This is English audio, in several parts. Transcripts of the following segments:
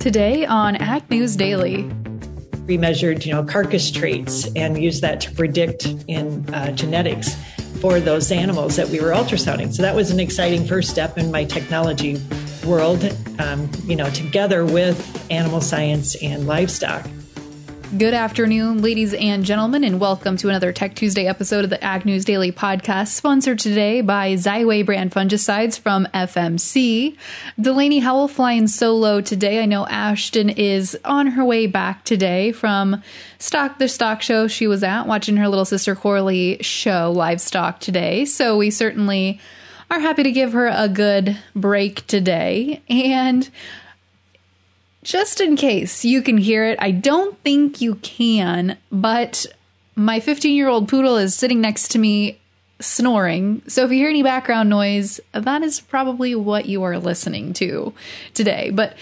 Today on Ag News Daily. We measured, you know, carcass traits and used that to predict in uh, genetics for those animals that we were ultrasounding. So that was an exciting first step in my technology world, um, you know, together with animal science and livestock. Good afternoon, ladies and gentlemen, and welcome to another Tech Tuesday episode of the Ag News Daily podcast, sponsored today by Xyway brand fungicides from FMC. Delaney Howell flying solo today. I know Ashton is on her way back today from stock the stock show she was at, watching her little sister Corley show livestock today. So we certainly are happy to give her a good break today. And just in case you can hear it, I don't think you can, but my 15 year old poodle is sitting next to me snoring. So if you hear any background noise, that is probably what you are listening to today. But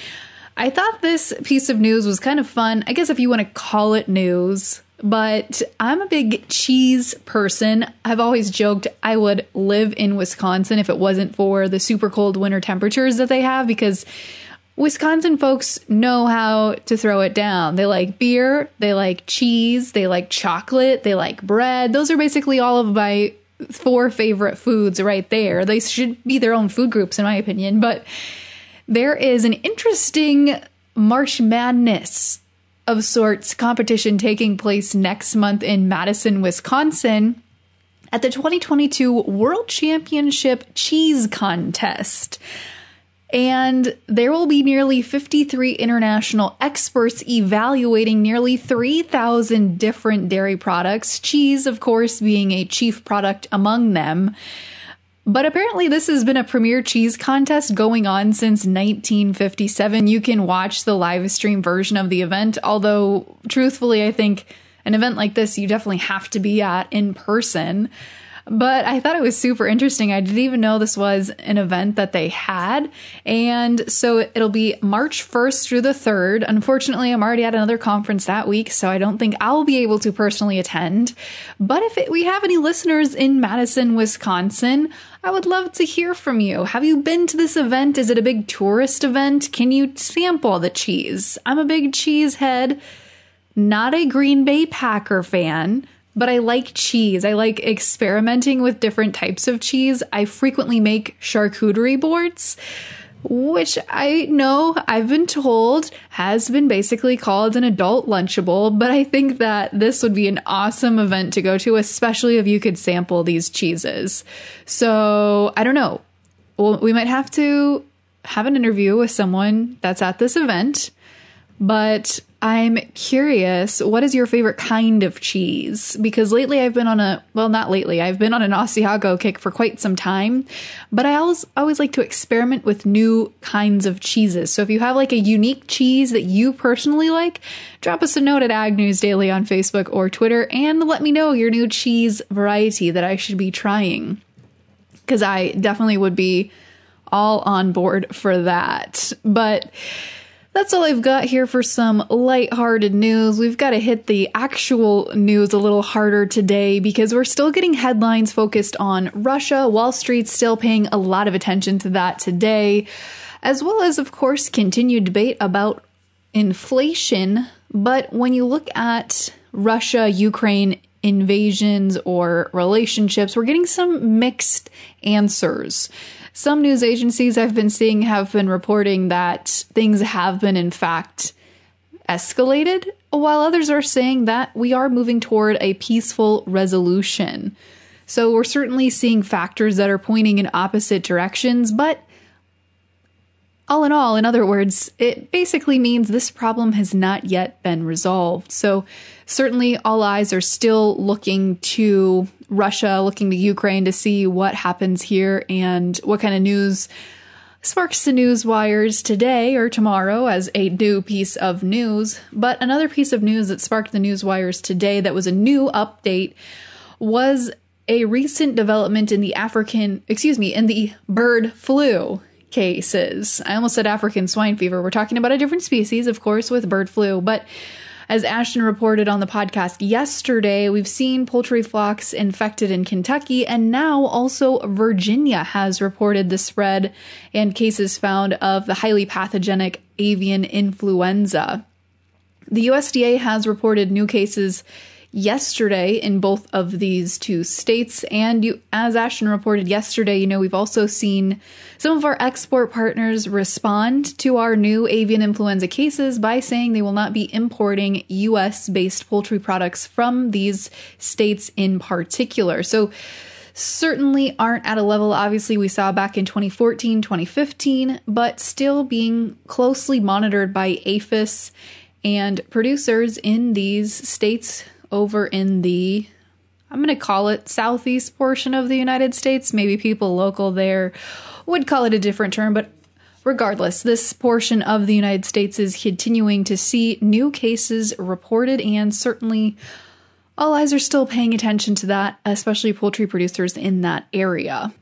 I thought this piece of news was kind of fun. I guess if you want to call it news, but I'm a big cheese person. I've always joked I would live in Wisconsin if it wasn't for the super cold winter temperatures that they have because Wisconsin folks know how to throw it down. They like beer, they like cheese, they like chocolate, they like bread. Those are basically all of my four favorite foods right there. They should be their own food groups, in my opinion. But there is an interesting March Madness of sorts competition taking place next month in Madison, Wisconsin at the 2022 World Championship Cheese Contest. And there will be nearly 53 international experts evaluating nearly 3,000 different dairy products, cheese, of course, being a chief product among them. But apparently, this has been a premier cheese contest going on since 1957. You can watch the live stream version of the event, although, truthfully, I think an event like this you definitely have to be at in person. But I thought it was super interesting. I didn't even know this was an event that they had. And so it'll be March 1st through the 3rd. Unfortunately, I'm already at another conference that week, so I don't think I'll be able to personally attend. But if it, we have any listeners in Madison, Wisconsin, I would love to hear from you. Have you been to this event? Is it a big tourist event? Can you sample the cheese? I'm a big cheese head, not a Green Bay Packer fan but I like cheese. I like experimenting with different types of cheese. I frequently make charcuterie boards, which I know I've been told has been basically called an adult Lunchable, but I think that this would be an awesome event to go to, especially if you could sample these cheeses. So I don't know. Well, we might have to have an interview with someone that's at this event, but I'm curious, what is your favorite kind of cheese? Because lately I've been on a, well, not lately, I've been on an Asiago kick for quite some time, but I always, always like to experiment with new kinds of cheeses. So if you have like a unique cheese that you personally like, drop us a note at Ag News Daily on Facebook or Twitter and let me know your new cheese variety that I should be trying. Because I definitely would be all on board for that. But, that's all I've got here for some light-hearted news. We've got to hit the actual news a little harder today because we're still getting headlines focused on Russia. Wall Street's still paying a lot of attention to that today, as well as, of course, continued debate about inflation. But when you look at Russia, Ukraine, invasions or relationships, we're getting some mixed answers. Some news agencies I've been seeing have been reporting that things have been, in fact, escalated, while others are saying that we are moving toward a peaceful resolution. So we're certainly seeing factors that are pointing in opposite directions, but all in all, in other words, it basically means this problem has not yet been resolved. So certainly all eyes are still looking to Russia, looking to Ukraine to see what happens here and what kind of news sparks the news wires today or tomorrow as a new piece of news. But another piece of news that sparked the news wires today that was a new update was a recent development in the African, excuse me, in the bird flu cases. I almost said African swine fever. We're talking about a different species, of course, with bird flu, but As Ashton reported on the podcast yesterday, we've seen poultry flocks infected in Kentucky, and now also Virginia has reported the spread and cases found of the highly pathogenic avian influenza. The USDA has reported new cases yesterday in both of these two states. And you, as Ashton reported yesterday, you know, we've also seen some of our export partners respond to our new avian influenza cases by saying they will not be importing US based poultry products from these states in particular. So, certainly aren't at a level obviously we saw back in 2014, 2015, but still being closely monitored by APHIS and producers in these states over in the I'm going to call it southeast portion of the United States. Maybe people local there would call it a different term, but regardless, this portion of the United States is continuing to see new cases reported, and certainly all eyes are still paying attention to that, especially poultry producers in that area.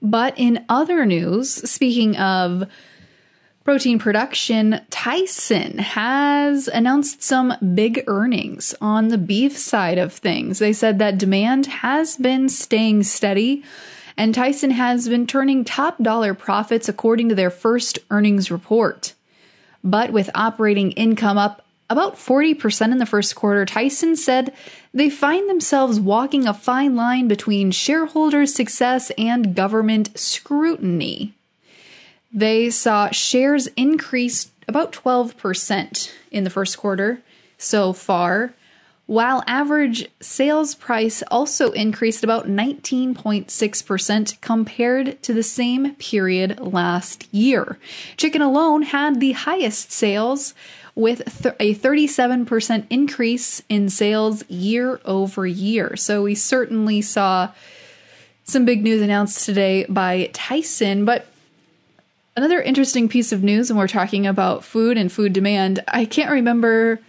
But in other news, speaking of protein production, Tyson has announced some big earnings on the beef side of things. They said that demand has been staying steady and Tyson has been turning top dollar profits according to their first earnings report. But with operating income up about 40% in the first quarter, Tyson said they find themselves walking a fine line between shareholder success and government scrutiny they saw shares increase about 12% in the first quarter so far, while average sales price also increased about 19.6% compared to the same period last year. Chicken alone had the highest sales with a 37% increase in sales year over year. So we certainly saw some big news announced today by Tyson, but Another interesting piece of news when we're talking about food and food demand, I can't remember.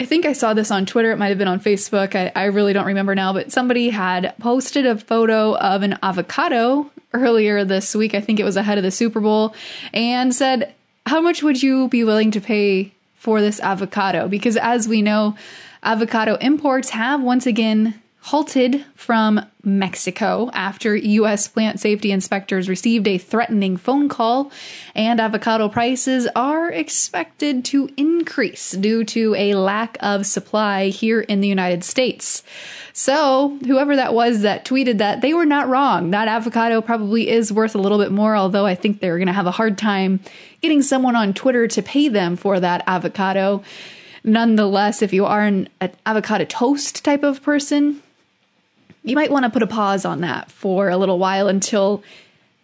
I think I saw this on Twitter. It might have been on Facebook. I, I really don't remember now, but somebody had posted a photo of an avocado earlier this week. I think it was ahead of the Super Bowl and said, How much would you be willing to pay for this avocado? Because as we know, avocado imports have once again halted from Mexico after U.S. plant safety inspectors received a threatening phone call, and avocado prices are expected to increase due to a lack of supply here in the United States. So, whoever that was that tweeted that, they were not wrong. That avocado probably is worth a little bit more, although I think they're going to have a hard time getting someone on Twitter to pay them for that avocado. Nonetheless, if you are an, an avocado toast type of person, you might want to put a pause on that for a little while until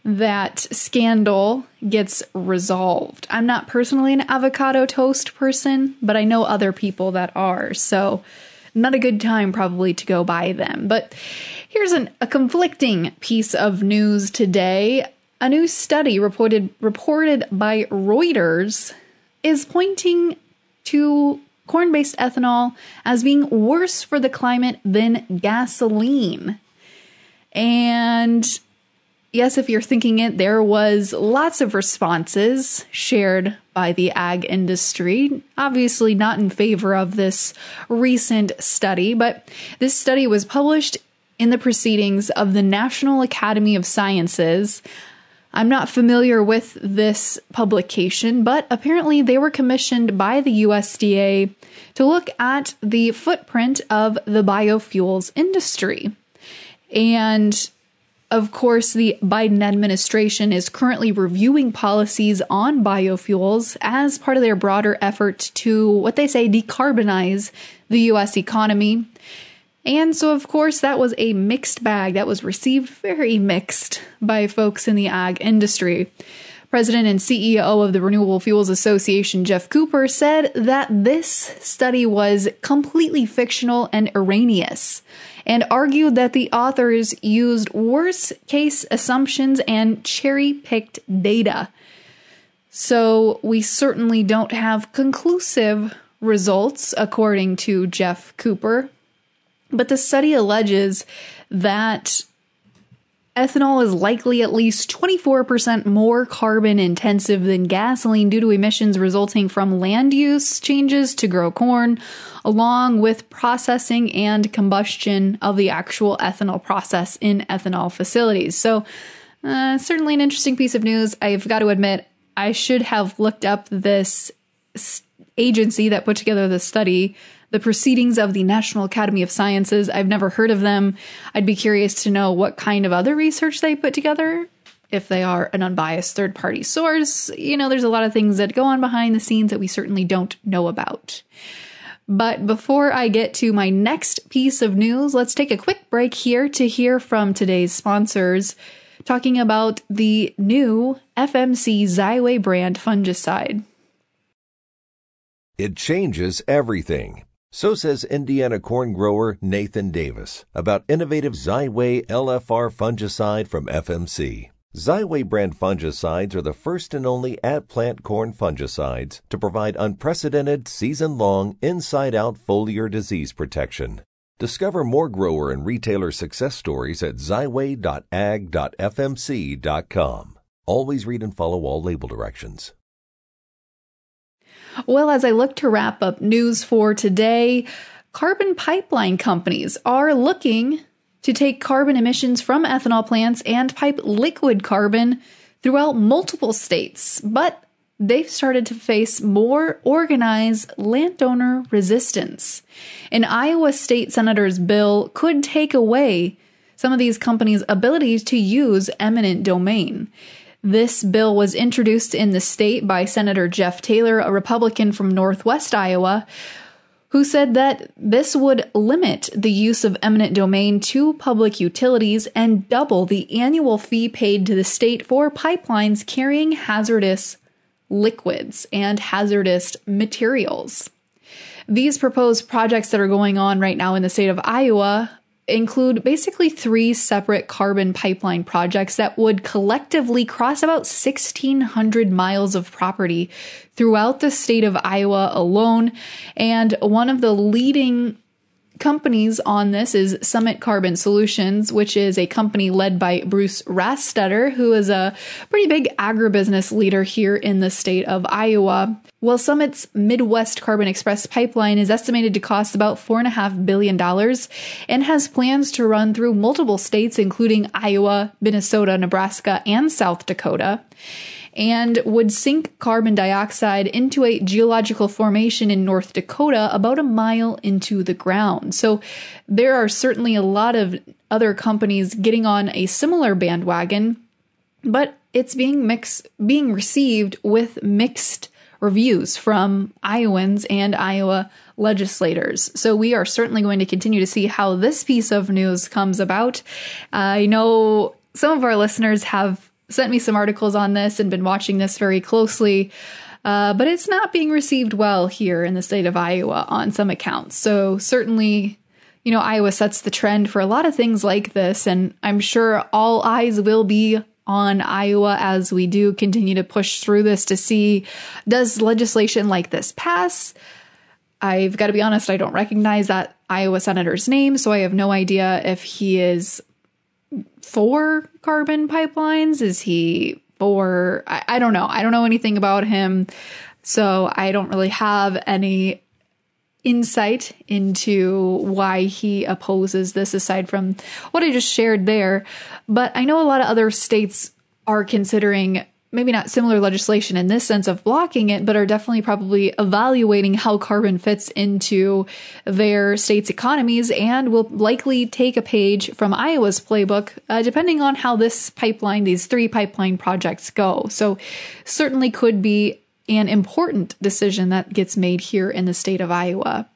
that scandal gets resolved. I'm not personally an avocado toast person, but I know other people that are. So, not a good time probably to go buy them. But here's an, a conflicting piece of news today. A new study reported reported by Reuters is pointing to corn based ethanol as being worse for the climate than gasoline. And yes, if you're thinking it, there was lots of responses shared by the ag industry. Obviously, not in favor of this recent study, but this study was published in the proceedings of the National Academy of Sciences I'm not familiar with this publication, but apparently they were commissioned by the USDA to look at the footprint of the biofuels industry. And of course, the Biden administration is currently reviewing policies on biofuels as part of their broader effort to what they say decarbonize the US economy. And so, of course, that was a mixed bag that was received very mixed by folks in the ag industry. President and CEO of the Renewable Fuels Association, Geoff Cooper, said that this study was completely fictional and erroneous, and argued that the authors used worst case assumptions and cherry picked data. So, we certainly don't have conclusive results, according to Geoff Cooper. But the study alleges that Ethanol is likely at least 24% more carbon intensive than gasoline due to emissions resulting from land use changes to grow corn, along with processing and combustion of the actual ethanol process in ethanol facilities. So, uh, certainly an interesting piece of news. I've got to admit, I should have looked up this agency that put together the study the proceedings of the National Academy of Sciences. I've never heard of them. I'd be curious to know what kind of other research they put together. If they are an unbiased third party source, you know, there's a lot of things that go on behind the scenes that we certainly don't know about. But before I get to my next piece of news, let's take a quick break here to hear from today's sponsors talking about the new FMC Xyway brand fungicide. It changes everything. So says Indiana corn grower Nathan Davis about innovative Xyway LFR fungicide from FMC. Xyway brand fungicides are the first and only at plant corn fungicides to provide unprecedented season long inside out foliar disease protection. Discover more grower and retailer success stories at xyway.ag.fmc.com. Always read and follow all label directions. Well, as I look to wrap up news for today, carbon pipeline companies are looking to take carbon emissions from ethanol plants and pipe liquid carbon throughout multiple states, but they've started to face more organized landowner resistance. An Iowa state senator's bill could take away some of these companies' abilities to use eminent domain. This bill was introduced in the state by Senator Jeff Taylor, a Republican from Northwest Iowa, who said that this would limit the use of eminent domain to public utilities and double the annual fee paid to the state for pipelines carrying hazardous liquids and hazardous materials. These proposed projects that are going on right now in the state of Iowa include basically three separate carbon pipeline projects that would collectively cross about 1,600 miles of property throughout the state of Iowa alone. And one of the leading companies on this is Summit Carbon Solutions, which is a company led by Bruce Rastetter, who is a pretty big agribusiness leader here in the state of Iowa. Well, Summit's Midwest Carbon Express pipeline is estimated to cost about $4.5 billion and has plans to run through multiple states, including Iowa, Minnesota, Nebraska, and South Dakota and would sink carbon dioxide into a geological formation in North Dakota about a mile into the ground. So there are certainly a lot of other companies getting on a similar bandwagon, but it's being mixed being received with mixed reviews from Iowans and Iowa legislators. So we are certainly going to continue to see how this piece of news comes about. I know some of our listeners have sent me some articles on this and been watching this very closely. Uh, but it's not being received well here in the state of Iowa on some accounts. So certainly, you know, Iowa sets the trend for a lot of things like this, and I'm sure all eyes will be on Iowa as we do continue to push through this to see does legislation like this pass. I've got to be honest, I don't recognize that Iowa senator's name, so I have no idea if he is for carbon pipelines? Is he for, I, I don't know. I don't know anything about him. So I don't really have any insight into why he opposes this aside from what I just shared there. But I know a lot of other states are considering maybe not similar legislation in this sense of blocking it, but are definitely probably evaluating how carbon fits into their state's economies and will likely take a page from Iowa's playbook, uh, depending on how this pipeline, these three pipeline projects go. So certainly could be an important decision that gets made here in the state of Iowa.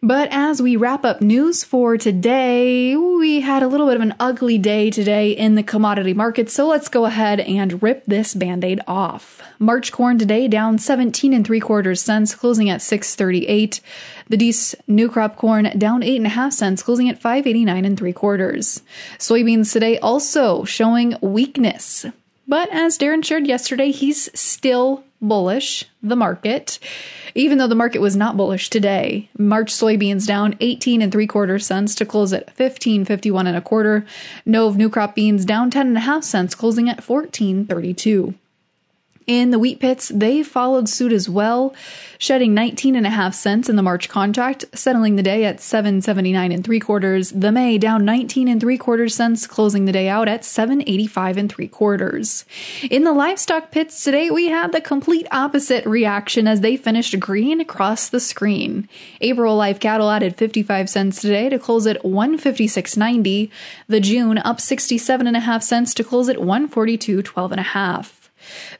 But as we wrap up news for today, we had a little bit of an ugly day today in the commodity market, so let's go ahead and rip this band-aid off. March corn today down 17 and 3 quarters cents, closing at 638. The Dees new crop corn down 8.5 cents, closing at 589 and 3 quarters. Soybeans today also showing weakness. But as Darren shared yesterday, he's still bullish the market, even though the market was not bullish today. March soybeans down 18 and three quarter cents to close at 15.51 and a quarter. Nove new crop beans down 10 and a half cents, closing at 14.32. In the wheat pits, they followed suit as well, shedding 19 and a half cents in the March contract, settling the day at 779 and three quarters. The May down 19 and three quarters cents, closing the day out at 785 and three quarters. In the livestock pits today, we had the complete opposite reaction as they finished green across the screen. April live cattle added 55 cents today to close at 156.90. The June up 67 and a half cents to close at 142.12 and a half.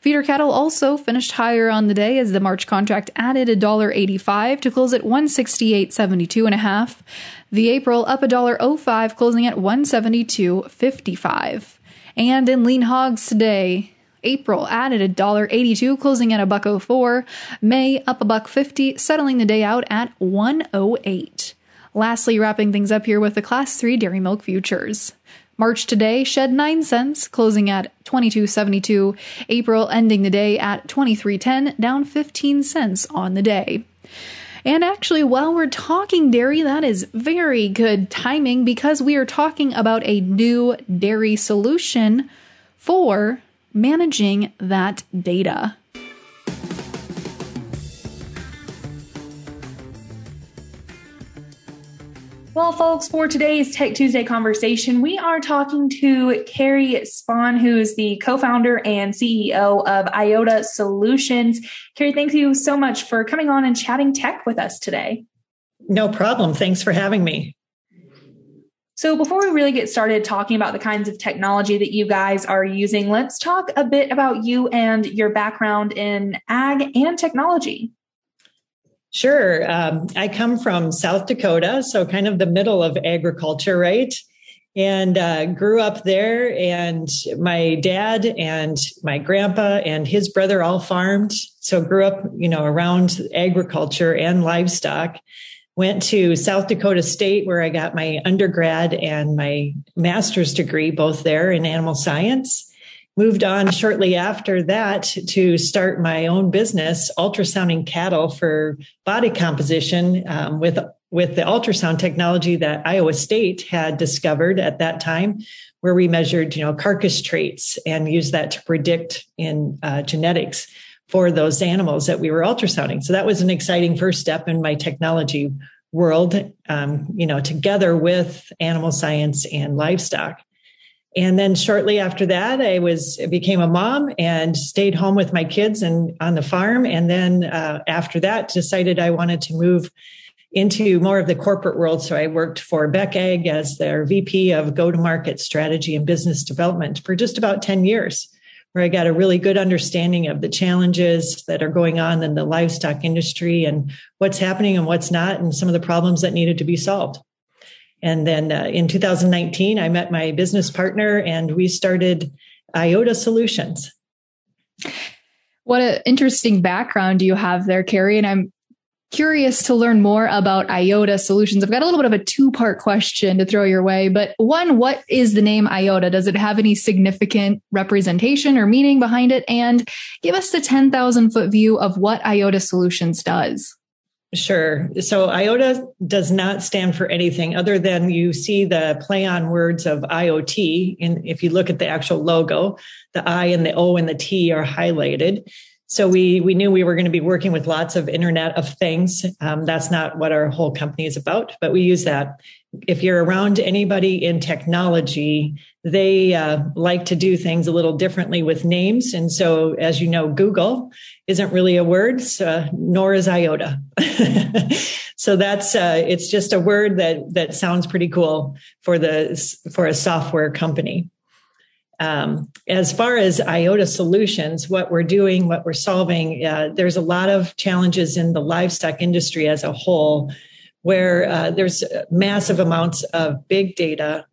Feeder cattle also finished higher on the day as the March contract added $1.85 to close at 168.72 and a half. The April up $1.05 closing at 172.55. And in lean hogs today, April added $1.82 closing at a buck 04. May up a buck 50 settling the day out at 108. Lastly, wrapping things up here with the class 3 dairy milk futures. March today shed 9 cents, closing at 22.72. April ending the day at 23.10, down 15 cents on the day. And actually, while we're talking dairy, that is very good timing because we are talking about a new dairy solution for managing that data. Well, folks, for today's Tech Tuesday conversation, we are talking to Carrie Spahn, who is the co founder and CEO of iYOTAH Solutions. Carrie, thank you so much for coming on and chatting tech with us today. No problem. Thanks for having me. So, before we really get started talking about the kinds of technology that you guys are using, let's talk a bit about you and your background in ag and technology. Sure. Um, I come from South Dakota, so kind of the middle of agriculture, right? And uh, grew up there. And my dad and my grandpa and his brother all farmed. So grew up, you know, around agriculture and livestock. Went to South Dakota State where I got my undergrad and my master's degree, both there in animal science moved on shortly after that to start my own business, ultrasounding cattle for body composition um, with with the ultrasound technology that Iowa State had discovered at that time, where we measured you know carcass traits and used that to predict in uh, genetics for those animals that we were ultrasounding. So that was an exciting first step in my technology world, um, you know, together with animal science and livestock. And then shortly after that, I was became a mom and stayed home with my kids and on the farm. And then uh, after that, decided I wanted to move into more of the corporate world. So I worked for Beck Egg as their VP of go to market strategy and business development for just about 10 years, where I got a really good understanding of the challenges that are going on in the livestock industry and what's happening and what's not, and some of the problems that needed to be solved. And then uh, in 2019, I met my business partner and we started iYOTAH Solutions. What an interesting background do you have there, Carrie. And I'm curious to learn more about iYOTAH Solutions. I've got a little bit of a two part question to throw your way. But one, what is the name iYOTAH? Does it have any significant representation or meaning behind it? And give us the 10,000 foot view of what iYOTAH Solutions does. Sure. So iYOTAH does not stand for anything other than you see the play on words of IoT. And if you look at the actual logo, the I and the O and the T are highlighted. So we we knew we were going to be working with lots of Internet of Things. Um, that's not what our whole company is about, but we use that. If you're around anybody in technology, they uh, like to do things a little differently with names. And so, as you know, Google isn't really a word, so, nor is iYOTAH. so that's uh, it's just a word that that sounds pretty cool for the for a software company. Um, as far as iYOTAH solutions, what we're doing, what we're solving, uh, there's a lot of challenges in the livestock industry as a whole, where uh, there's massive amounts of big data,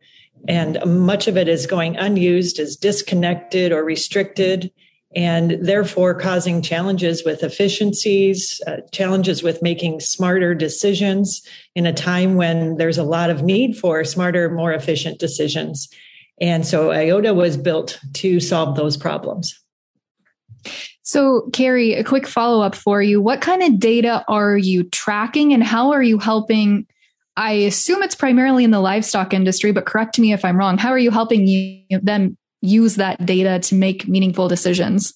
and much of it is going unused, is disconnected or restricted, and therefore causing challenges with efficiencies, uh, challenges with making smarter decisions in a time when there's a lot of need for smarter, more efficient decisions. And so iYOTAH was built to solve those problems. So, Carrie, a quick follow up for you. What kind of data are you tracking and how are you helping? I assume it's primarily in the livestock industry, but correct me if I'm wrong. How are you helping you, them use that data to make meaningful decisions?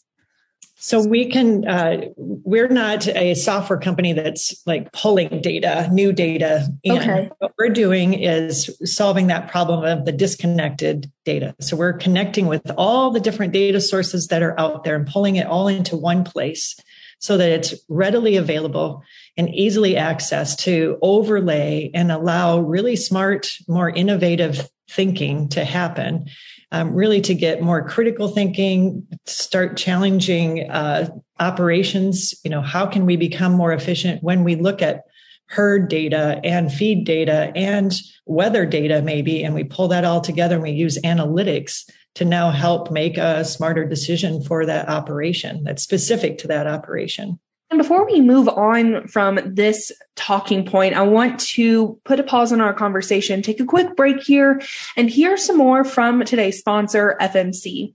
So we can, uh, we're not a software company that's like pulling data, new data. In. Okay. What we're doing is solving that problem of the disconnected data. So we're connecting with all the different data sources that are out there and pulling it all into one place so that it's readily available and easily accessed to overlay and allow really smart, more innovative thinking to happen um, really to get more critical thinking, start challenging uh, operations. You know, how can we become more efficient when we look at herd data and feed data and weather data, maybe, and we pull that all together and we use analytics to now help make a smarter decision for that operation that's specific to that operation. And before we move on from this talking point, I want to put a pause on our conversation, take a quick break here, and hear some more from today's sponsor, FMC.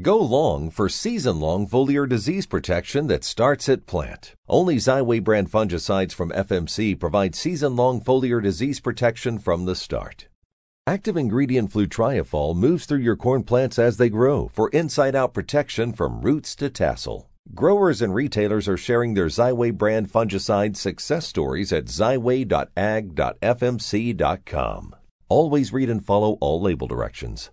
Go long for season long foliar disease protection that starts at plant. Only Xyway brand fungicides from FMC provide season long foliar disease protection from the start. Active ingredient flutriafol moves through your corn plants as they grow for inside out protection from roots to tassel. Growers and retailers are sharing their Xyway brand fungicide success stories at xyway.ag.fmc.com. Always read and follow all label directions.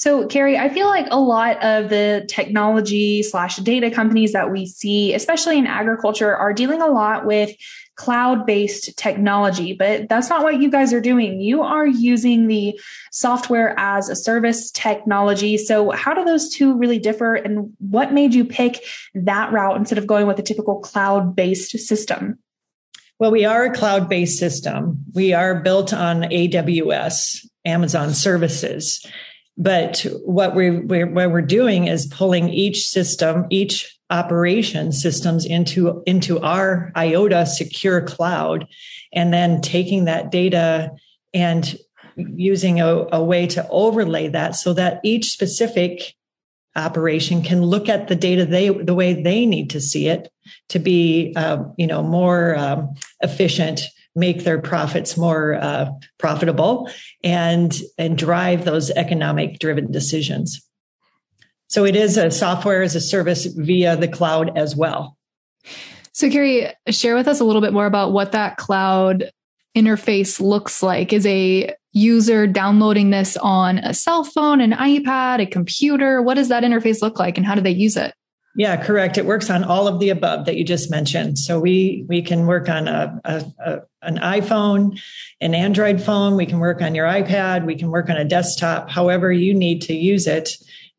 So, Carrie, I feel like a lot of the technology slash data companies that we see, especially in agriculture, are dealing a lot with cloud based technology, but that's not what you guys are doing. You are using the software as a service technology. So, how do those two really differ? And what made you pick that route instead of going with a typical cloud based system? Well, we are a cloud based system. We are built on AWS, Amazon services. But what we're, we're, what we're doing is pulling each system, each operation systems into, into our iYOTAH secure cloud, and then taking that data and using a, a way to overlay that so that each specific operation can look at the data they the way they need to see it to be uh, you know more um, efficient make their profits more uh, profitable and and drive those economic driven decisions. So it is a software as a service via the cloud as well. So carrie share with us a little bit more about what that cloud interface looks like. Is a user downloading this on a cell phone an ipad a computer? What does that interface look like and how do they use it yeah, correct. It works on all of the above that you just mentioned. So we we can work on a, a, a, an iPhone, an Android phone. We can work on your iPad. We can work on a desktop. However you need to use it,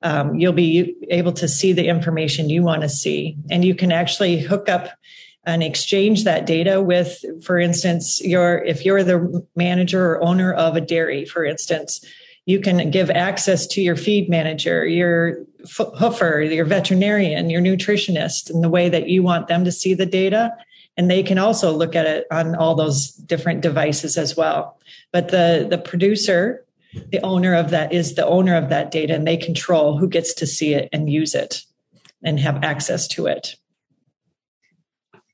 um, you'll be able to see the information you want to see, and you can actually hook up and exchange that data with, for instance, your if you're the manager or owner of a dairy, for instance you can give access to your feed manager, your hoofer, your veterinarian, your nutritionist in the way that you want them to see the data. And they can also look at it on all those different devices as well. But the, the producer, the owner of that is the owner of that data and they control who gets to see it and use it and have access to it.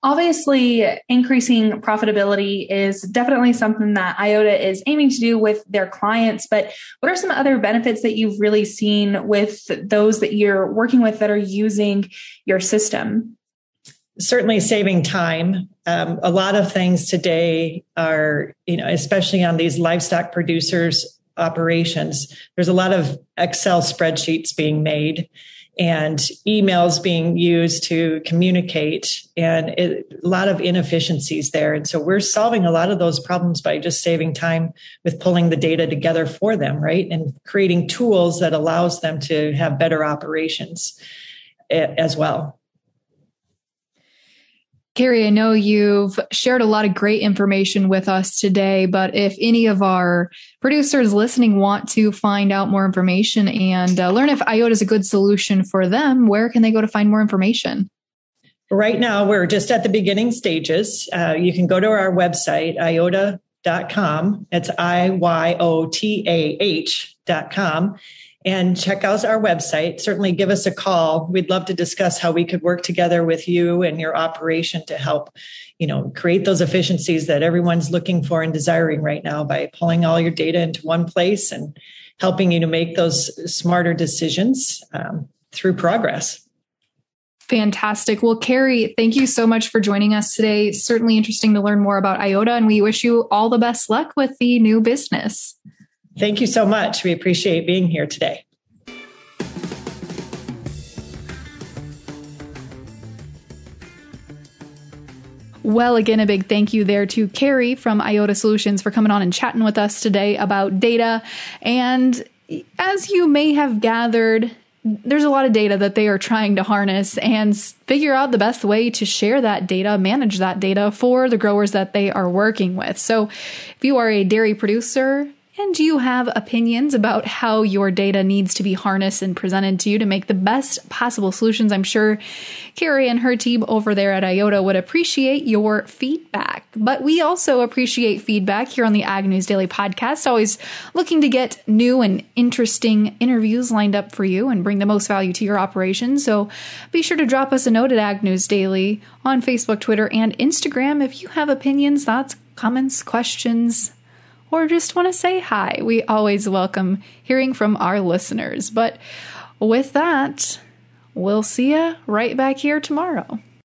Obviously, increasing profitability is definitely something that iYOTAH is aiming to do with their clients. But what are some other benefits that you've really seen with those that you're working with that are using your system? Certainly, saving time. Um, a lot of things today are, you know, especially on these livestock producers operations, there's a lot of Excel spreadsheets being made and emails being used to communicate and it, a lot of inefficiencies there. And so we're solving a lot of those problems by just saving time with pulling the data together for them, right? And creating tools that allows them to have better operations eh, as well. Carrie, I know you've shared a lot of great information with us today, but if any of our producers listening want to find out more information and uh, learn if iYOTAH is a good solution for them, where can they go to find more information? Right now, we're just at the beginning stages. Uh, you can go to our website, iyotah.com. It's I Y O T A H.com and check out our website. Certainly give us a call. We'd love to discuss how we could work together with you and your operation to help, you know, create those efficiencies that everyone's looking for and desiring right now by pulling all your data into one place and helping you to make those smarter decisions um, through progress. Fantastic. Well, Carrie, thank you so much for joining us today. Certainly interesting to learn more about iYOTAH, and we wish you all the best luck with the new business. Thank you so much. We appreciate being here today. Well, again, a big thank you there to Carrie from iYOTAH Solutions for coming on and chatting with us today about data. And as you may have gathered, there's a lot of data that they are trying to harness and figure out the best way to share that data, manage that data for the growers that they are working with. So if you are a dairy producer, and do you have opinions about how your data needs to be harnessed and presented to you to make the best possible solutions, I'm sure Carrie and her team over there at iYOTAH would appreciate your feedback. But we also appreciate feedback here on the Ag News Daily podcast, always looking to get new and interesting interviews lined up for you and bring the most value to your operation. So be sure to drop us a note at Ag News Daily on Facebook, Twitter, and Instagram if you have opinions, thoughts, comments, questions, or just want to say hi. We always welcome hearing from our listeners. But with that, we'll see you right back here tomorrow.